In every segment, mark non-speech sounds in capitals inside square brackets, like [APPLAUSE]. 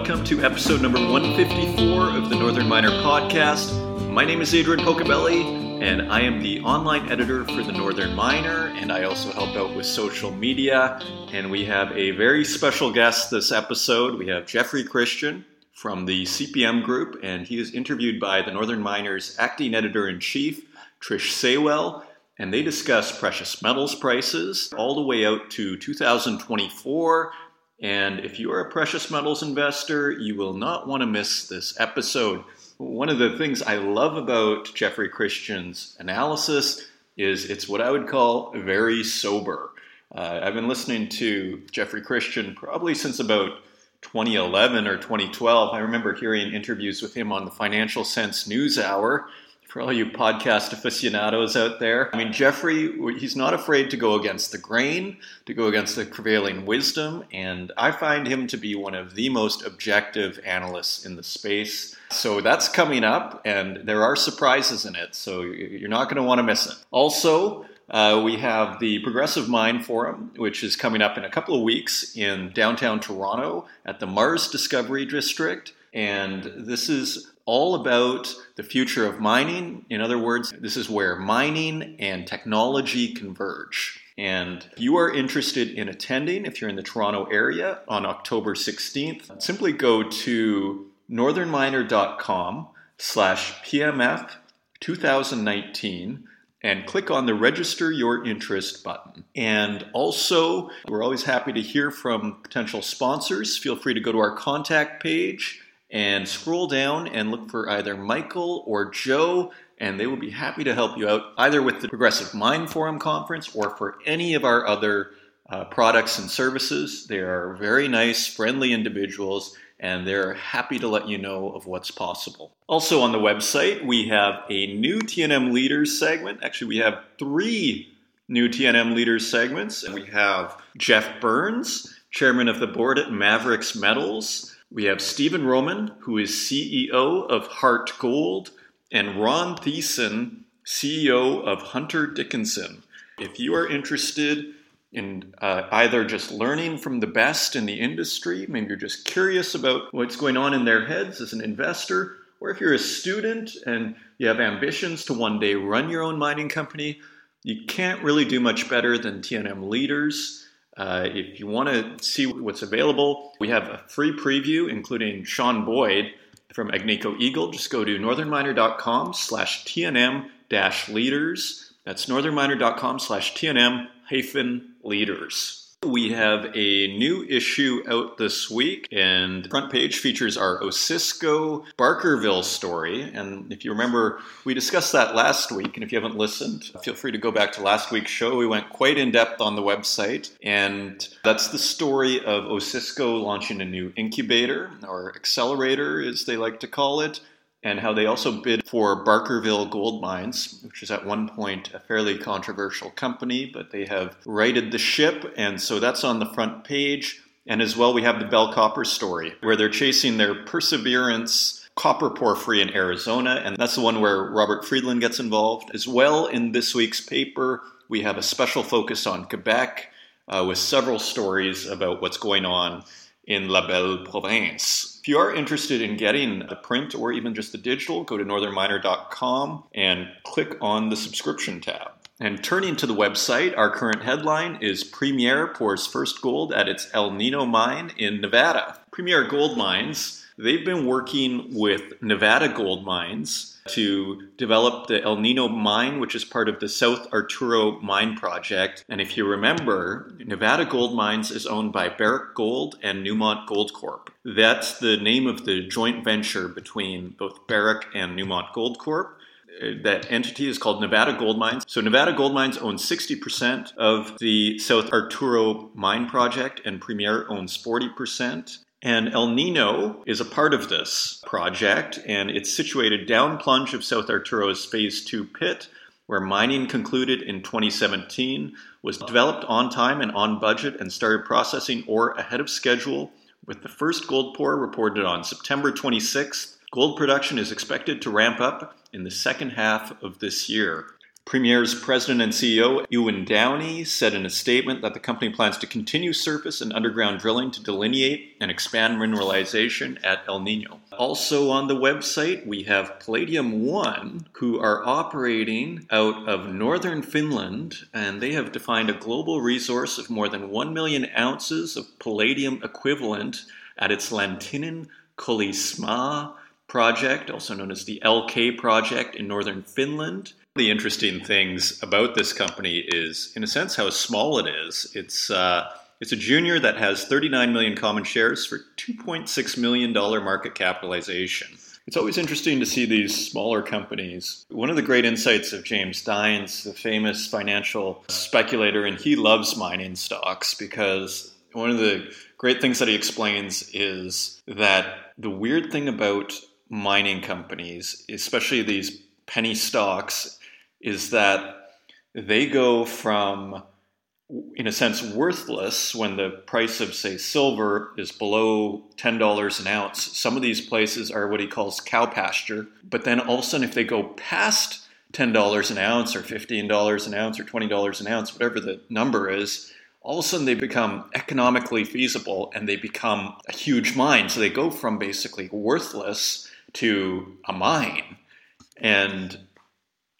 Welcome to episode number 154 of the Northern Miner podcast. My name is Adrian Pocobelli, and I am the online editor for the Northern Miner, and I also help out with social media. And we have a very special guest this episode. We have Jeffrey Christian from the CPM Group, and he is interviewed by the Northern Miner's acting editor in chief, Trish Saywell and they discuss precious metals prices all the way out to 2024 and if you are a precious metals investor, you will not want to miss this episode. One of the things I love about Jeffrey Christian's analysis is it's what I would call very sober. Uh, I've been listening to Jeffrey Christian probably since about 2011 or 2012. I remember hearing interviews with him on the Financial Sense News Hour for all you podcast aficionados out there. I mean, Jeffrey, he's not afraid to go against the grain, to go against the prevailing wisdom, and I find him to be one of the most objective analysts in the space. So that's coming up, and there are surprises in it, so you're not going to want to miss it. Also, uh, we have the Progressive Mine Forum, which is coming up in a couple of weeks in downtown Toronto at the Mars Discovery District. And this is all about the future of mining. In other words, this is where mining and technology converge. And if you are interested in attending, if you're in the Toronto area on October 16th, simply go to northernminer.com slash PMF 2019 and click on the register your interest button. And also, we're always happy to hear from potential sponsors. Feel free to go to our contact page and scroll down and look for either Michael or Joe, and they will be happy to help you out either with the Progressive Mine Forum conference or for any of our other uh, products and services. They are very nice, friendly individuals, and they're happy to let you know of what's possible. Also on the website, we have a new TNM Leaders segment. Actually, we have three new TNM Leaders segments. And we have Geoff Burns, chairman of the board at Maverix Metals. We have Stephen Roman, who is CEO of Harte Gold, and Ron Thiessen, CEO of Hunter Dickinson. If you are interested in uh, either just learning from the best in the industry, maybe you're just curious about what's going on in their heads as an investor, or if you're a student and you have ambitions to one day run your own mining company, you can't really do much better than TNM leaders. Uh, if you want to see what's available, we have a free preview, including Sean Boyd from Agnico Eagle. Just go to northernminer.com slash TNM dash leaders. That's northernminer.com slash TNM hyphen leaders. We have a new issue out this week, and front page features our Osisko Barkerville story. And if you remember, we discussed that last week. And if you haven't listened, feel free to go back to last week's show. We went quite in depth on the website, and that's the story of Osisko launching a new incubator or accelerator, as they like to call it and how they also bid for Barkerville Gold Mines, which is at one point a fairly controversial company, but they have righted the ship, and so that's on the front page. And as well, we have the Bell Copper story, where they're chasing their Perseverance copper porphyry in Arizona, and that's the one where Robert Friedland gets involved. As well, in this week's paper, we have a special focus on Quebec uh, with several stories about what's going on in La Belle Province. If you are interested in getting the print or even just the digital, go to northernminer.com and click on the subscription tab. And turning to the website, our current headline is Premier pours first gold at its El Nino mine in Nevada. Premier Gold Mines, they've been working with Nevada Gold Mines to develop the El Nino mine, which is part of the South Arturo mine project. And if you remember, Nevada Gold Mines is owned by Barrick Gold and Newmont Gold Corp. That's the name of the joint venture between both Barrick and Newmont Gold Corp that entity is called Nevada Gold Mines. So Nevada Gold Mines owns 60% of the South Arturo mine project and Premier owns 40%. And El Nino is a part of this project, and it's situated down plunge of South Arturo's Phase 2 pit, where mining concluded in 2017, was developed on time and on budget, and started processing ore ahead of schedule, with the first gold pour reported on September 26th. Gold production is expected to ramp up in the second half of this year. Premier's president and CEO, Ewan Downie, said in a statement that the company plans to continue surface and underground drilling to delineate and expand mineralization at El Nino. Also on the website, we have Palladium One, who are operating out of northern Finland, and they have defined a global resource of more than 1 million ounces of palladium equivalent at its Läntinen Koillismaa project, also known as the LK project in northern Finland the interesting things about this company is, in a sense, how small it is. It's uh, it's a junior that has 39 million common shares for 2.6 million dollar market capitalization. It's always interesting to see these smaller companies. One of the great insights of James Dines, the famous financial speculator, and he loves mining stocks because one of the great things that he explains is that the weird thing about mining companies, especially these penny stocks, is that they go from, in a sense, worthless when the price of, say, silver is below $10 an ounce. Some of these places are what he calls cow pasture. But then all of a sudden, if they go past $10 an ounce or $15 an ounce or $20 an ounce, whatever the number is, all of a sudden they become economically feasible and they become a huge mine. So they go from basically worthless to a mine. And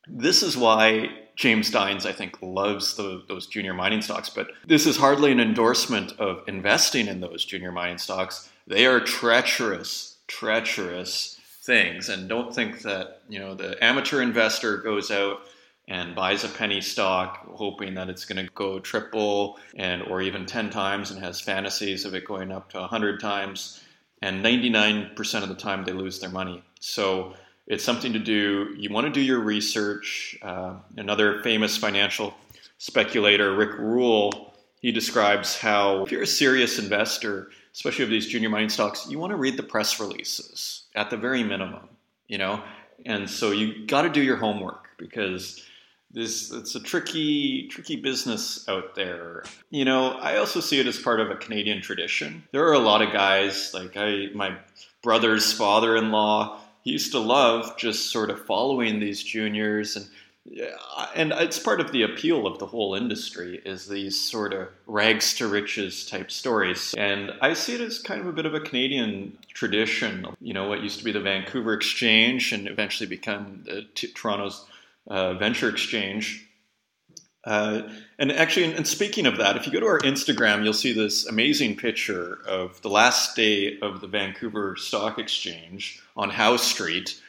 this is why James Dines, I think, loves the, those junior mining stocks, but this is hardly an endorsement of investing in those junior mining stocks. They are treacherous, treacherous things. And don't think that, you know, the amateur investor goes out and buys a penny stock hoping that it's going to go triple and or even 10 times and has fantasies of it going up to 100 times and 99% of the time they lose their money. So it's something to do. You want to do your research. Uh, another famous financial speculator, Rick Rule, he describes how if you're a serious investor, especially of these junior mining stocks, you want to read the press releases at the very minimum, you know. And so you got to do your homework because this it's a tricky tricky business out there. You know, I also see it as part of a Canadian tradition. There are a lot of guys like I my brother's father-in-law he used to love just sort of following these juniors and and it's part of the appeal of the whole industry is these sort of rags to riches type stories and i see it as kind of a bit of a canadian tradition you know what used to be the vancouver exchange and eventually become the T- toronto's uh, venture exchange uh, and actually, and speaking of that, if you go to our Instagram, you'll see this amazing picture of the last day of the Vancouver Stock Exchange on Howe Street.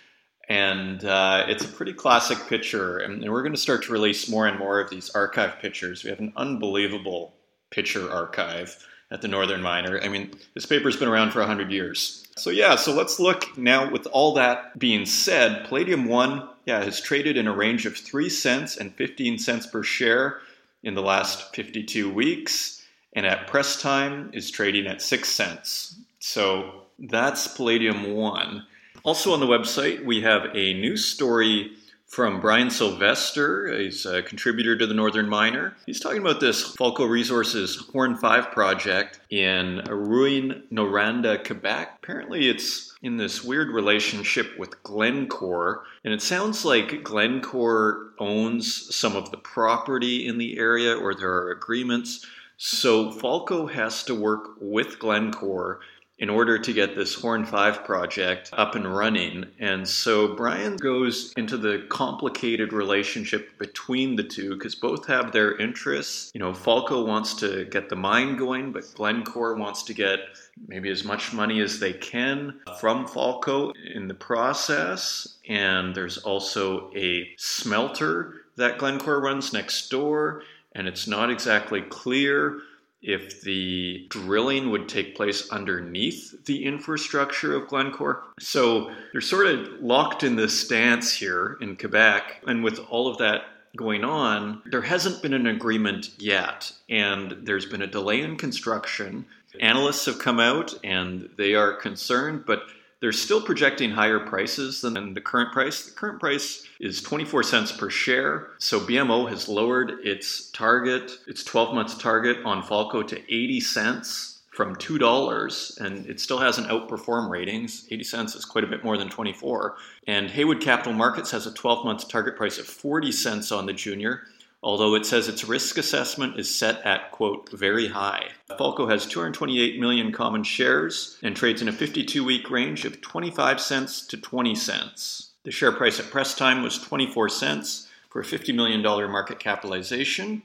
And uh, it's a pretty classic picture. And, and we're going to start to release more and more of these archive pictures. We have an unbelievable picture archive at the Northern Miner. I mean, this paper's been around for 100 years. So, yeah, so let's look now with all that being said. Palladium 1 yeah, has traded in a range of 3 cents and 15 cents per share in the last 52 weeks, and at press time is trading at 6 cents. So that's Palladium 1. Also on the website, we have a news story from Brian Sylvester. He's a contributor to the Northern Miner. He's talking about this Falco Resources Horn 5 project in Rouyn-Noranda, Quebec. Apparently, it's in this weird relationship with Glencore, and it sounds like Glencore owns some of the property in the area or there are agreements. So Falco has to work with Glencore in order to get this Horn 5 project up and running. And so Brian goes into the complicated relationship between the two because both have their interests. You know, Falco wants to get the mine going, but Glencore wants to get maybe as much money as they can from Falco in the process. And there's also a smelter that Glencore runs next door, and it's not exactly clear if the drilling would take place underneath the infrastructure of Glencore. So they're sort of locked in this stance here in Quebec. And with all of that going on, there hasn't been an agreement yet. And there's been a delay in construction. Analysts have come out and they are concerned, but they're still projecting higher prices than the current price. The current price is 24 cents per share. So BMO has lowered its target, its 12 months target on Falco to 80 cents. from $2 and it still hasn't outperformed ratings. 80 cents is quite a bit more than 24. And Haywood Capital Markets has a 12 month target price of 40 cents on the junior, although it says its risk assessment is set at, quote, very high. Falco has 228 million common shares and trades in a 52 week range of 25 cents to 20 cents. The share price at press time was 24 cents for a $50 million market capitalization.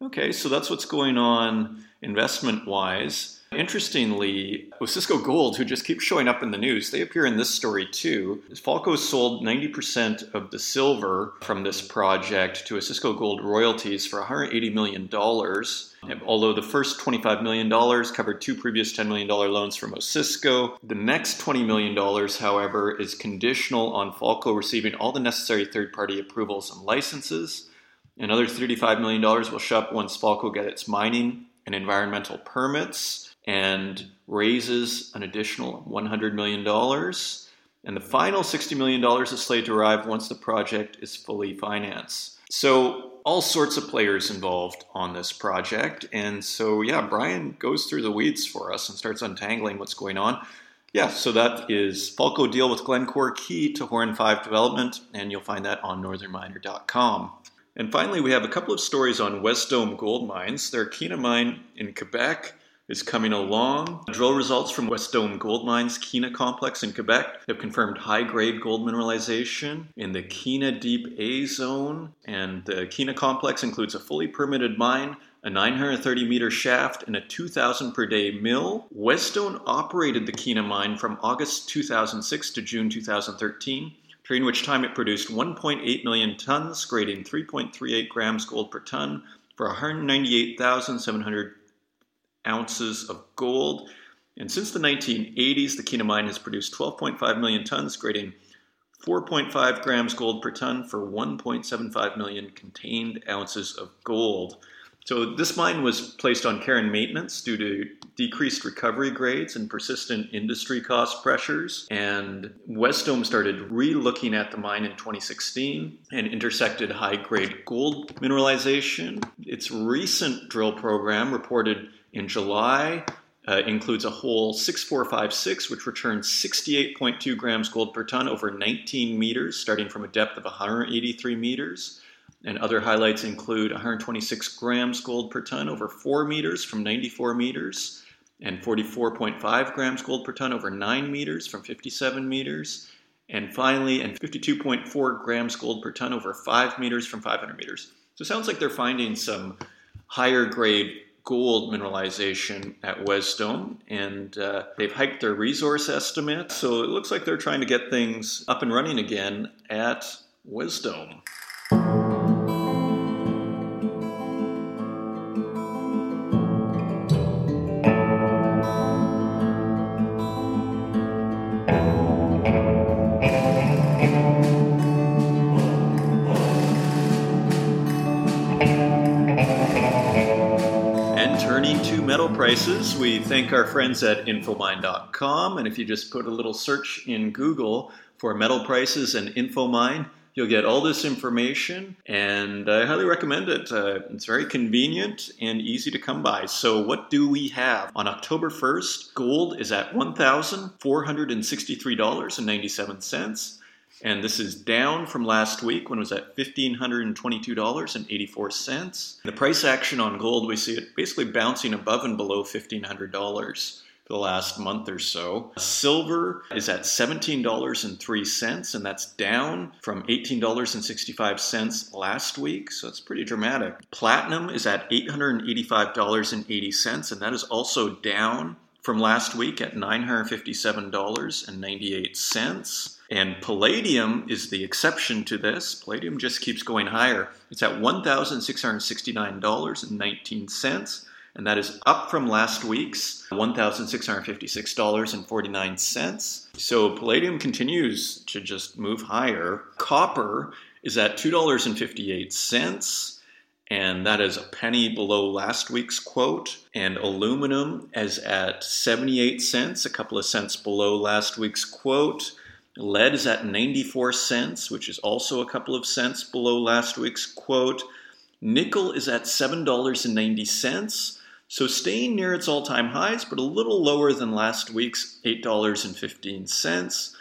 Okay, so that's what's going on investment wise. Interestingly, Osisko Gold, who just keeps showing up in the news, they appear in this story too. Falco sold 90% of the silver from this project to Osisko Gold royalties for $180 million. Although the first $25 million covered two previous $10 million loans from Osisko, the next $20 million, however, is conditional on Falco receiving all the necessary third party approvals and licenses. Another $35 million will show up once Falco gets its mining and environmental permits and raises an additional $100 million. And the final $60 million is slated to arrive once the project is fully financed. So, all sorts of players involved on this project. And so, yeah, Brian goes through the weeds for us and starts untangling what's going on. Yeah, so that is Falco deal with Glencore key to Horn 5 development, and you'll find that on northernminer.com. And finally, we have a couple of stories on Wesdome Gold Mines. Their Kiena mine in Quebec is coming along. Drill results from Wesdome Gold Mines Kiena complex in Quebec have confirmed high grade gold mineralization in the Kiena Deep A zone. And the Kiena complex includes a fully permitted mine, a 930 meter shaft, and a 2,000 per day mill. Wesdome operated the Kiena mine from August 2006 to June 2013 during which time it produced 1.8 million tons, grading 3.38 grams gold per ton for 198,700 ounces of gold. And since the 1980s, the Kiena mine has produced 12.5 million tons, grading 4.5 grams gold per ton for 1.75 million contained ounces of gold. So this mine was placed on care and maintenance due to decreased recovery grades and persistent industry cost pressures. And Wesdome started re-looking at the mine in 2016 and intersected high-grade gold mineralization. Its recent drill program reported in July uh, includes a hole 6456, which returns 68.2 grams gold per ton over 19 meters, starting from a depth of 183 meters. And other highlights include 126 grams gold per ton over 4 meters from 94 meters, and 44.5 grams gold per ton over 9 meters from 57 meters, and finally, and 52.4 grams gold per ton over 5 meters from 500 meters. So it sounds like they're finding some higher grade gold mineralization at Wesdome, and uh, they've hiked their resource estimate. So it looks like they're trying to get things up and running again at Wesdome. We thank our friends at infomine.com. And if you just put a little search in Google for metal prices and Infomine, you'll get all this information. And I highly recommend it. Uh, it's very convenient and easy to come by. So, what do we have? On October 1st, gold is at $1,463.97 and this is down from last week when it was at $1,522.84. The price action on gold, we see it basically bouncing above and below $1,500 for the last month or so. Silver is at $17.03, and that's down from $18.65 last week, so it's pretty dramatic. Platinum is at $885.80, and that is also down from last week at $957.98. And palladium is the exception to this. Palladium just keeps going higher. It's at $1,669.19, and that is up from last week's $1,656.49. So palladium continues to just move higher. Copper is at $2.58 and that is a penny below last week's quote. And aluminum is at 78 cents, a couple of cents below last week's quote. Lead is at 94 cents, which is also a couple of cents below last week's quote. Nickel is at $7.90. So staying near its all time highs, but a little lower than last week's $8.15.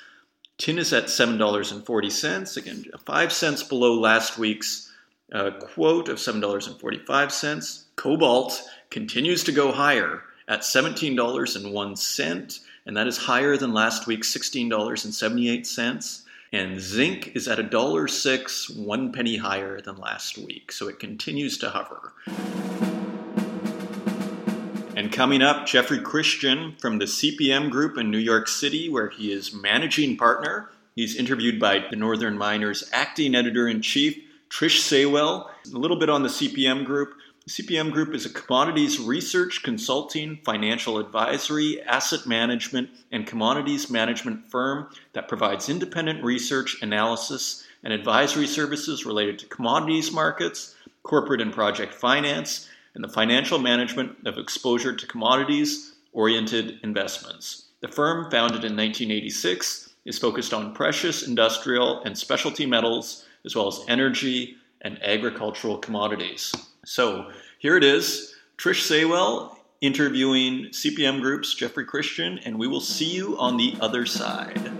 Tin is at $7.40, again, 5 cents below last week's uh, quote of $7.45. Cobalt continues to go higher at $17.01, and that is higher than last week's $16.78. And zinc is at $1.06, one penny higher than last week, so it continues to hover. And coming up, Jeffrey Christian from the CPM Group in New York City, where he is managing partner. He's interviewed by the Northern Miners acting editor in chief, Trish Saywell. A little bit on the CPM Group. CPM Group is a commodities research, consulting, financial advisory, asset management, and commodities management firm that provides independent research, analysis, and advisory services related to commodities markets, corporate and project finance, and the financial management of exposure to commodities oriented investments. The firm, founded in 1986, is focused on precious, industrial, and specialty metals, as well as energy and agricultural commodities. So here it is Trish Saywell interviewing CPM Group's Jeffrey Christian, and we will see you on the other side.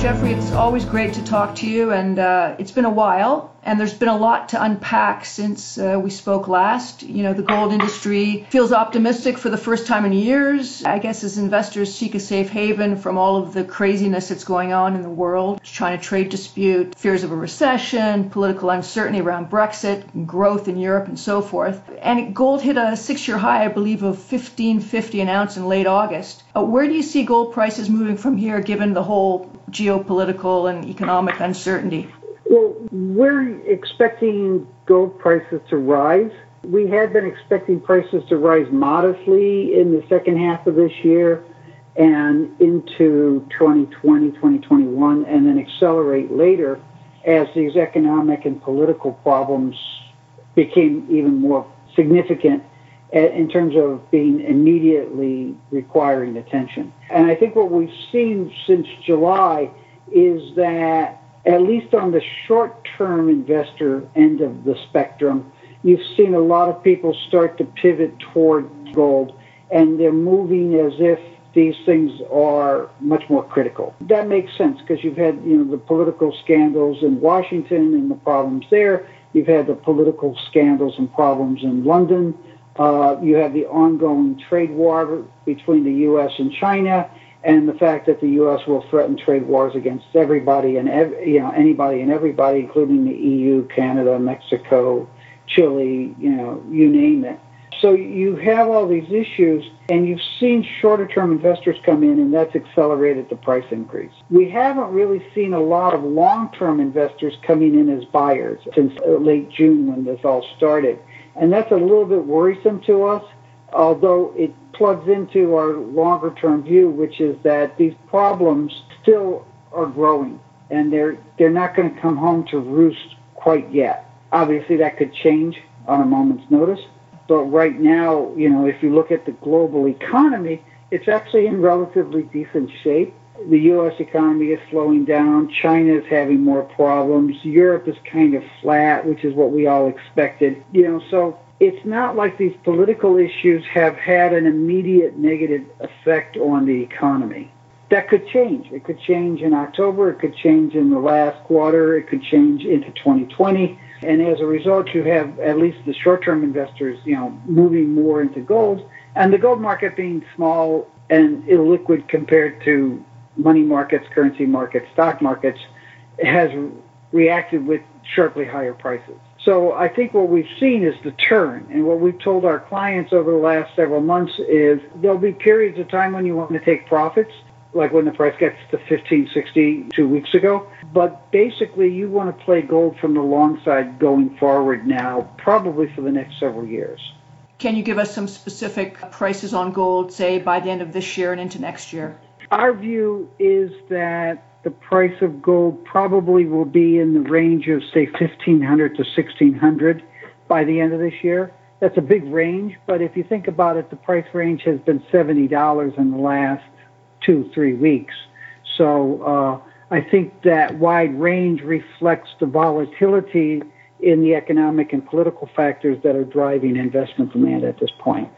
Jeffrey. It's always great to talk to you, and uh, it's been a while and there's been a lot to unpack since uh, we spoke last. You know, the gold industry feels optimistic for the first time in years. I guess as investors seek a safe haven from all of the craziness that's going on in the world, China trade dispute, fears of a recession, political uncertainty around Brexit, growth in Europe, and so forth. And gold hit a six-year high, I believe, of 1550 an ounce in late August. Uh, where do you see gold prices moving from here, given the whole geopolitical and economic uncertainty? Well, we're expecting gold prices to rise. We had been expecting prices to rise modestly in the second half of this year and into 2020, 2021, and then accelerate later as these economic and political problems became even more significant in terms of being immediately requiring attention. And I think what we've seen since July is that at least on the short term investor end of the spectrum, you've seen a lot of people start to pivot toward gold and they're moving as if these things are much more critical. That makes sense because you've had, you know, the political scandals in Washington and the problems there. You've had the political scandals and problems in London. Uh, you have the ongoing trade war between the U.S. and China and the fact that the U.S. will threaten trade wars against everybody and ev- you know anybody and everybody, including the EU, Canada, Mexico, Chile, you know, you name it. So you have all these issues, and you've seen shorter-term investors come in, and that's accelerated the price increase. We haven't really seen a lot of long-term investors coming in as buyers since uh, late June when this all started, and that's a little bit worrisome to us although it plugs into our longer term view, which is that these problems still are growing and they're they're not going to come home to roost quite yet. Obviously, that could change on a moment's notice, but right now, you know, if you look at the global economy, it's actually in relatively decent shape. The U.S. economy is slowing down. China is having more problems. Europe is kind of flat, which is what we all expected. You know, so it's not like these political issues have had an immediate negative effect on the economy. That could change. It could change in October. It could change in the last quarter. It could change into 2020. And as a result, you have at least the short-term investors, you know, moving more into gold, and the gold market being small and illiquid compared to money markets, currency markets, stock markets, has reacted with sharply higher prices. So I think what we've seen is the turn. And what we've told our clients over the last several months is there'll be periods of time when you want to take profits, like when the price gets to 1560 two weeks ago. But basically, you want to play gold from the long side going forward now, probably for the next several years. Can you give us some specific prices on gold, say, by the end of this year and into next year? Our view is that the price of gold probably will be in the range of say 1500 to 1600 by the end of this year that's a big range, but if you think about it, the price range has been $70 in the last two, three weeks. So uh, I think that wide range reflects the volatility in the economic and political factors that are driving investment demand at this point.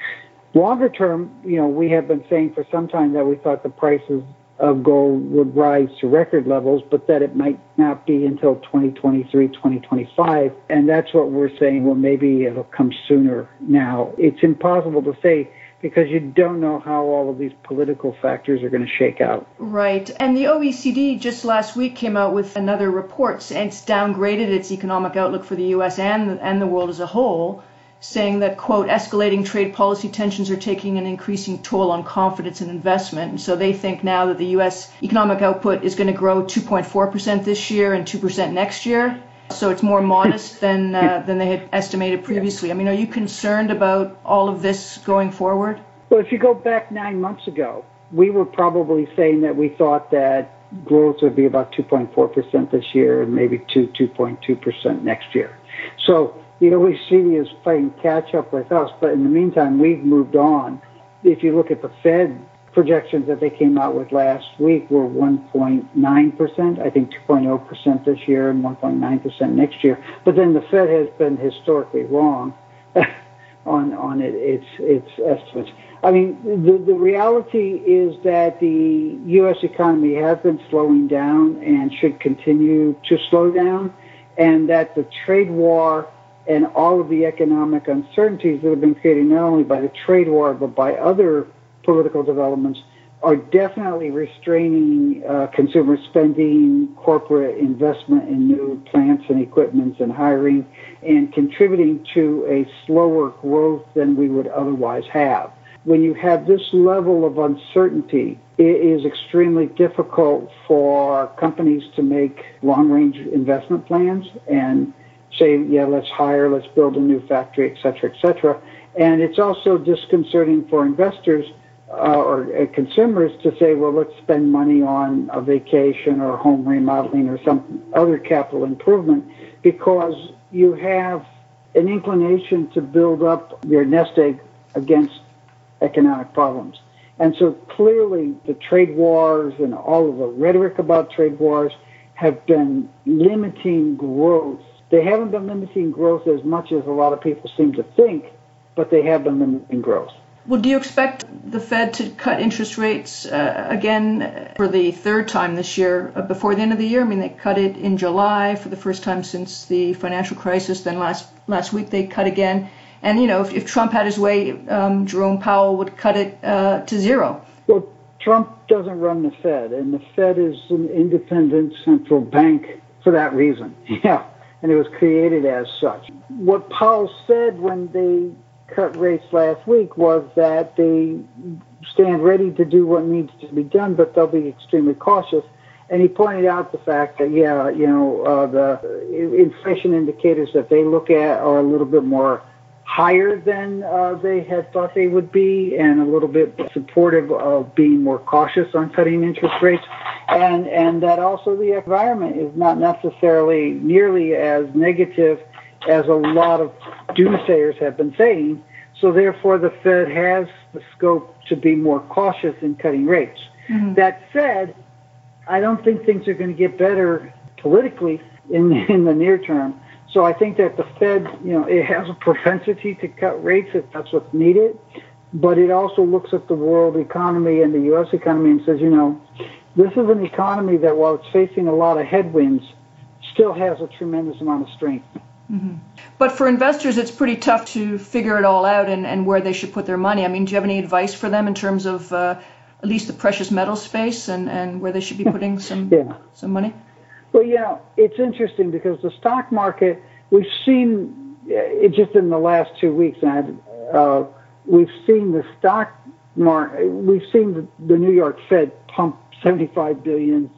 Longer term, you know, we have been saying for some time that we thought the prices of gold would rise to record levels, but that it might not be until 2023, 2025. And that's what we're saying. Well, maybe it'll come sooner now. It's impossible to say because you don't know how all of these political factors are going to shake out. Right. And the OECD just last week came out with another report and it's downgraded its economic outlook for the US and and the world as a whole saying that, quote, escalating trade policy tensions are taking an increasing toll on confidence and investment. And so they think now that the U.S. economic output is going to grow 2.4% this year and 2% next year. So it's more modest than, uh, than they had estimated previously. I mean, are you concerned about all of this going forward? Well, if you go back nine months ago, we were probably saying that we thought that growth would be about 2.4% this year and maybe 2, 2.2% next year. So the OECD is playing catch up with us, but in the meantime, we've moved on. If you look at the Fed projections that they came out with last week were 1.9%, I think 2.0% this year and 1.9% next year. But then the Fed has been historically wrong [LAUGHS] on on it, its its estimates. I mean, the the reality is that the U.S. economy has been slowing down and should continue to slow down, and that the trade war and all of the economic uncertainties that have been created not only by the trade war but by other political developments are definitely restraining uh, consumer spending, corporate investment in new plants and equipments and hiring, and contributing to a slower growth than we would otherwise have. When you have this level of uncertainty, it is extremely difficult for companies to make long range investment plans and say, yeah, let's hire, let's build a new factory, et cetera, et cetera. And it's also disconcerting for investors uh, or uh, consumers to say, well, let's spend money on a vacation or home remodeling or some other capital improvement because you have an inclination to build up your nest egg against economic problems. And so clearly the trade wars and all of the rhetoric about trade wars have been limiting growth they haven't been limiting growth as much as a lot of people seem to think, but they have been limiting growth. Well, do you expect the Fed to cut interest rates uh, again for the third time this year uh, before the end of the year? I mean, they cut it in July for the first time since the financial crisis. Then last last week they cut again. And you know, if, if Trump had his way, um, Jerome Powell would cut it uh, to zero. Well, Trump doesn't run the Fed, and the Fed is an independent central bank for that reason. [LAUGHS] Yeah and it was created as such. What Powell said when they cut rates last week was that they stand ready to do what needs to be done, but they'll be extremely cautious. And he pointed out the fact that, yeah, you know, uh, the inflation indicators that they look at are a little bit more higher than uh, they had thought they would be and a little bit supportive of being more cautious on cutting interest rates. And, and that also the environment is not necessarily nearly as negative as a lot of doomsayers have been saying. So therefore the Fed has the scope to be more cautious in cutting rates. Mm-hmm. That said, I don't think things are going to get better politically in, [LAUGHS] in the near term. So I think that the Fed, you know, it has a propensity to cut rates if that's what's needed, but it also looks at the world economy and the U.S. economy and says, you know, this is an economy that, while it's facing a lot of headwinds, still has a tremendous amount of strength. Mm-hmm. But for investors, it's pretty tough to figure it all out and, and where they should put their money. I mean, do you have any advice for them in terms of uh, at least the precious metal space and, and where they should be putting some yeah. some money? Well, you know, it's interesting because the stock market, we've seen it just in the last two weeks, and uh, we've seen the stock market, we've seen the, the New York Fed pump 75 billion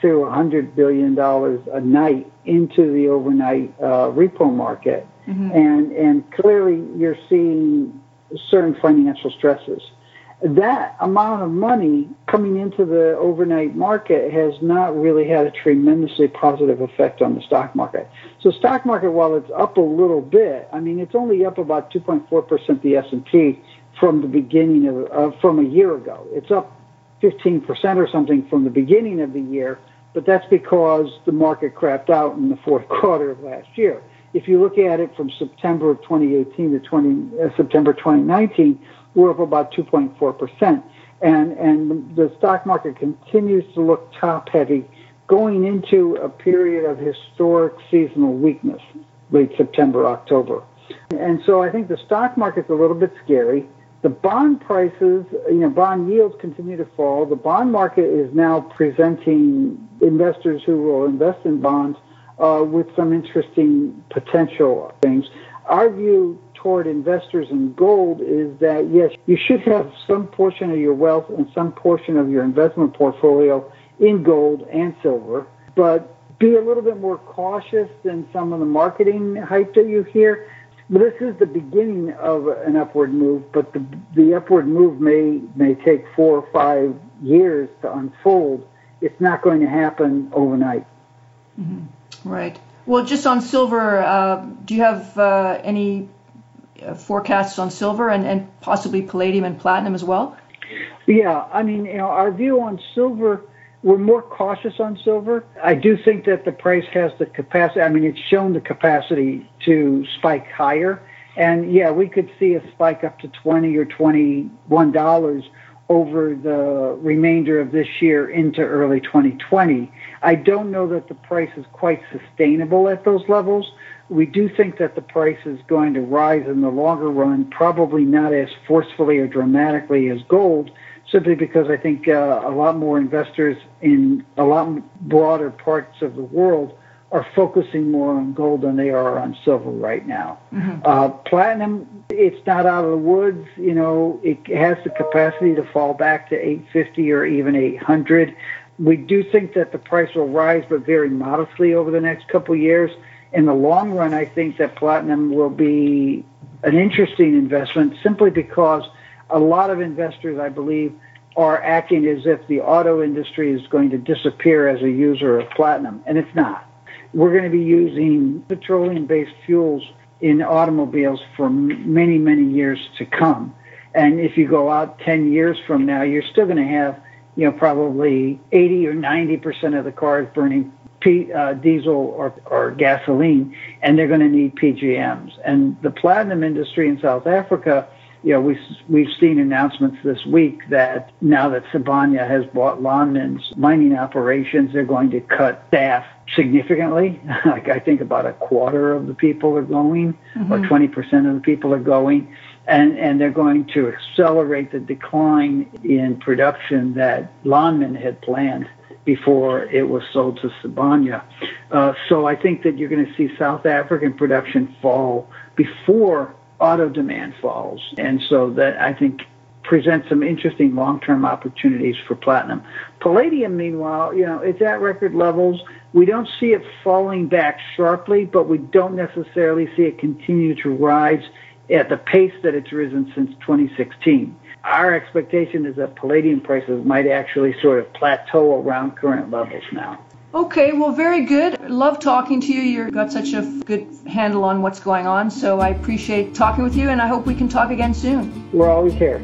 to 100 billion dollars a night into the overnight uh, repo market, mm-hmm. and and clearly you're seeing certain financial stresses. That amount of money coming into the overnight market has not really had a tremendously positive effect on the stock market. So stock market, while it's up a little bit, I mean, it's only up about 2.4% the S&P from the beginning of, uh, from a year ago. It's up 15% or something from the beginning of the year, but that's because the market crapped out in the fourth [LAUGHS] quarter of last year. If you look at it from September of 2018 to 20, uh, September 2019, we're up about 2.4%. And, and the stock market continues to look top heavy going into a period of historic seasonal weakness, late September, October. And so I think the stock market's a little bit scary. The bond prices, you know, bond yields continue to fall. The bond market is now presenting investors who will invest in bonds uh, with some interesting potential things. Our view toward investors in gold is that yes, you should have some portion of your wealth and some portion of your investment portfolio in gold and silver, but be a little bit more cautious than some of the marketing hype that you hear. This is the beginning of an upward move, but the, the upward move may may take four or five years to unfold. It's not going to happen overnight. Mm-hmm. Right. Well, just on silver, uh, do you have uh, any Uh, forecasts on silver and, and possibly palladium and platinum as well? Yeah, I mean, you know, our view on silver, we're more cautious on silver. I do think that the price has the capacity. I mean, it's shown the capacity to spike higher, and yeah, we could see a spike up to twenty or twenty-one dollars over the remainder of this year into early 2020. I don't know that the price is quite sustainable at those levels we do think that the price is going to rise in the longer run, probably not as forcefully or dramatically as gold, simply because I think uh, a lot more investors in a lot broader parts of the world are focusing more on gold than they are on silver right now. Mm-hmm. Uh, platinum, it's not out of the woods. You know, it has the capacity to fall back to 850 or even 800. We do think that the price will rise, but very modestly over the next couple of years in the long run, I think that platinum will be an interesting investment simply because a lot of investors, I believe, are acting as if the auto industry is going to disappear as a user of platinum, and it's not. We're going to be using petroleum based fuels in automobiles for many, many years to come. And if you go out 10 years from now, you're still going to have, you know, probably 80 or 90% of the cars burning P, uh, diesel or, or gasoline, and they're going to need PGMs. And the platinum industry in South Africa, you know, we've, we've seen announcements this week that now that Sibanye has bought Lonmin's mining operations, they're going to cut staff significantly. [LAUGHS] like I think about a quarter of the people are going, mm-hmm. or 20% of the people are going. And, and they're going to accelerate the decline in production that Lonmin had planned before it was sold to Sibanye. Uh, so I think that you're going to see South African production fall before auto demand falls. And so that I think presents some interesting long-term opportunities for platinum. Palladium, meanwhile, you know, it's at record levels. We don't see it falling back sharply, but we don't necessarily see it continue to rise at the pace that it's risen since 2016 our expectation is that palladium prices might actually sort of plateau around current levels now. Okay, well, very good. Love talking to you. You've got such a good handle on what's going on, so I appreciate talking with you, and I hope we can talk again soon. We're always here.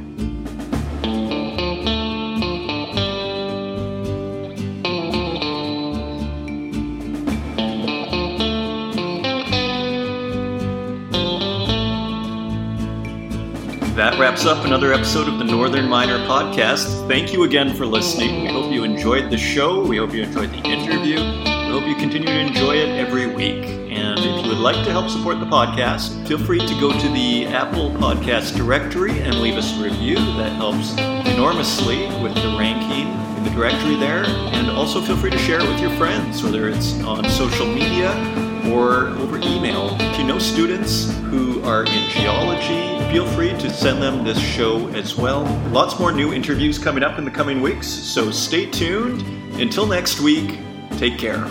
That wraps up another episode of the Northern Miner Podcast. Thank you again for listening. We hope you enjoyed the show. We hope you enjoyed the interview. We hope you continue to enjoy it every week. And if you would like to help support the podcast, feel free to go to the Apple Podcast directory and leave us a review. That helps enormously with the ranking in the directory there. And also feel free to share it with your friends, whether it's on social media or over email. If you know students who are in geology, feel free to send them this show as well. Lots more new interviews coming up in the coming weeks, so stay tuned. Until next week, take care.